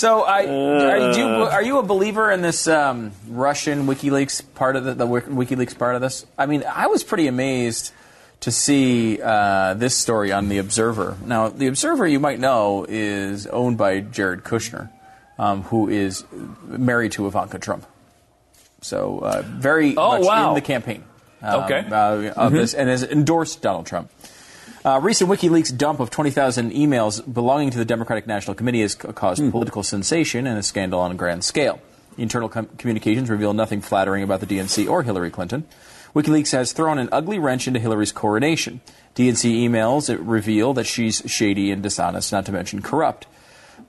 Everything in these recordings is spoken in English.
So, I, are, you, are you a believer in this um, Russian WikiLeaks part of the, the WikiLeaks part of this? I mean, I was pretty amazed to see uh, this story on the Observer. Now, the Observer, you might know, is owned by Jared Kushner, um, who is married to Ivanka Trump. So, uh, very Oh, much wow. in the campaign. um, Okay. uh, of this, and has endorsed Donald Trump. Uh, recent WikiLeaks dump of 20,000 emails belonging to the Democratic National Committee has ca- caused political sensation and a scandal on a grand scale. Internal com- communications reveal nothing flattering about the DNC or Hillary Clinton. WikiLeaks has thrown an ugly wrench into Hillary's coronation. DNC emails reveal that she's shady and dishonest, not to mention corrupt.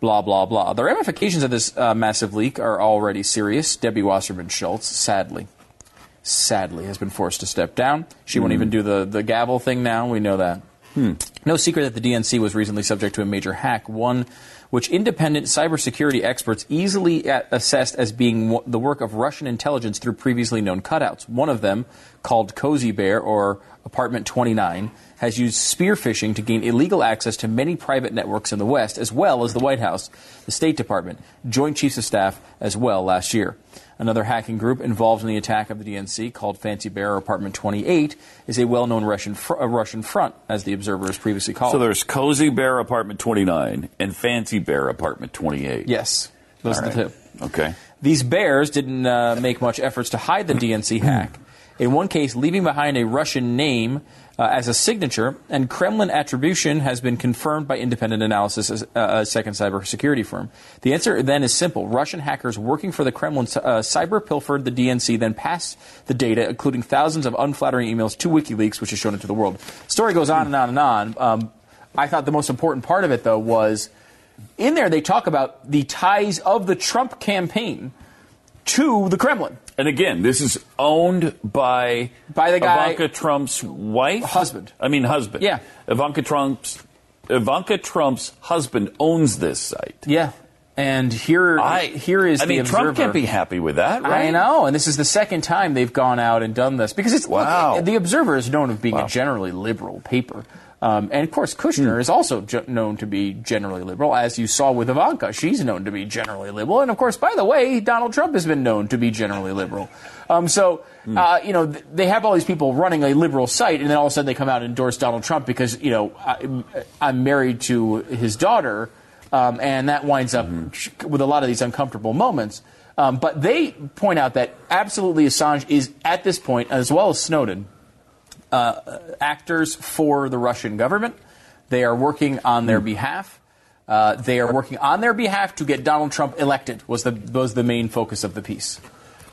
Blah, blah, blah. The ramifications of this uh, massive leak are already serious. Debbie Wasserman Schultz, sadly, sadly, has been forced to step down. She won't even do the, the gavel thing now. We know that. Hmm. No secret that the DNC was recently subject to a major hack, one which independent cybersecurity experts easily assessed as being the work of Russian intelligence through previously known cutouts. One of them, called Cozy Bear or Apartment 29, has used spear phishing to gain illegal access to many private networks in the West, as well as the White House, the State Department, Joint Chiefs of Staff as well last year. Another hacking group involved in the attack of the DNC, called Fancy Bear Apartment 28, is a well-known Russian fr- uh, Russian front, as the Observer has previously called. So it. there's Cozy Bear Apartment 29 and Fancy Bear Apartment 28. yes, those All are the two. Okay. These bears didn't uh, make much efforts to hide the DNC hack. In one case, leaving behind a Russian name uh, as a signature, and Kremlin attribution has been confirmed by independent analysis as uh, a second cybersecurity firm. The answer then is simple. Russian hackers working for the Kremlin uh, cyber pilfered the DNC, then passed the data, including thousands of unflattering emails, to WikiLeaks, which has shown it to the world. story goes on and on and on. Um, I thought the most important part of it, though, was in there they talk about the ties of the Trump campaign to the Kremlin. And again, this is owned by By the guy- Ivanka Trump's wife, Husband. I mean husband. Yeah. Ivanka Trump's Ivanka Trump's husband owns this site. Yeah. And here, I here is I the mean, Trump can't be happy with that, right? I know, and this is the second time they've gone out and done this because it's look, the Observer is known of being Wow. a generally liberal paper, um, and of course Kushner Hmm. is also ge- known to be generally liberal, as you saw with Ivanka. She's known to be generally liberal, and of course, by the way, Donald Trump has been known to be generally liberal. Um, so, Hmm. uh, you know, th- they have all these people running a liberal site, and then all of a sudden they come out and endorse Donald Trump because you know I, I'm married to his daughter. Um, and that winds up with a lot of these uncomfortable moments. Um, but they point out that absolutely Assange is, at this point, as well as Snowden, uh, actors for the Russian government. They are working on their behalf. Uh, they are working on their behalf to get Donald Trump elected. Was the was the main focus of the piece.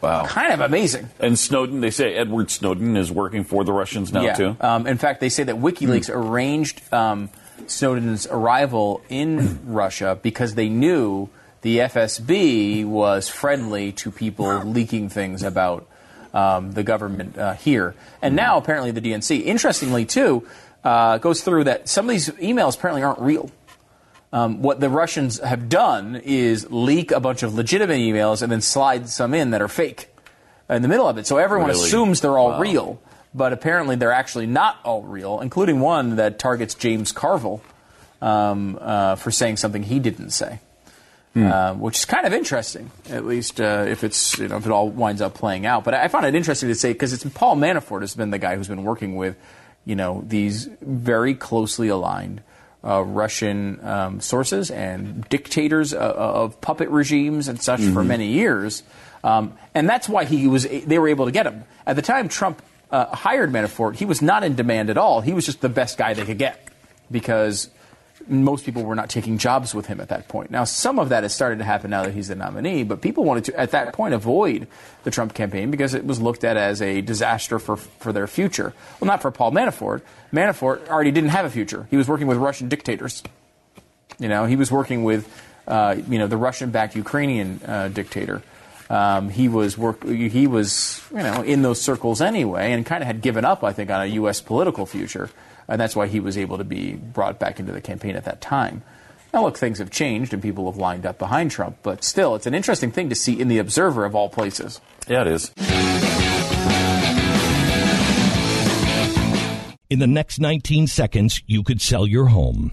Wow. Kind of amazing. And Snowden, they say Edward Snowden is working for the Russians now yeah. too. Um, in fact, they say that WikiLeaks arranged um, Snowden's arrival in Russia because they knew the FSB was friendly to people leaking things about um, the government uh, here. And now, apparently, the DNC, interestingly, too, uh, goes through that some of these emails apparently aren't real. Um, what the Russians have done is leak a bunch of legitimate emails and then slide some in that are fake in the middle of it. So everyone Really? assumes they're all Wow. real, but apparently they're actually not all real, including one that targets James Carville um, uh, for saying something he didn't say. Uh, which is kind of interesting, at least uh, if it's you know if it all winds up playing out. But I found it interesting to say because it's Paul Manafort has been the guy who's been working with you know these very closely aligned uh, Russian um, sources and dictators uh, of puppet regimes and such for many years, um, and that's why he was they were able to get him at the time. Trump uh, hired Manafort. He was not in demand at all. He was just the best guy they could get because most people were not taking jobs with him at that point. Now, some of that has started to happen now that he's the nominee, but people wanted to, at that point, avoid the Trump campaign because it was looked at as a disaster for, for their future. Well, not for Paul Manafort. Manafort already didn't have a future. He was working with Russian dictators. You know, he was working with, uh, you know, the Russian-backed Ukrainian uh, dictator. Um, he was work, he was, you know, in those circles anyway, and kind of had given up, I think, on a U.S. political future and that's why he was able to be brought back into the campaign at that time. Now, look, things have changed and people have lined up behind Trump, but still, it's an interesting thing to see in the Observer of all places. Yeah, it is. In the next 19 seconds, you could sell your home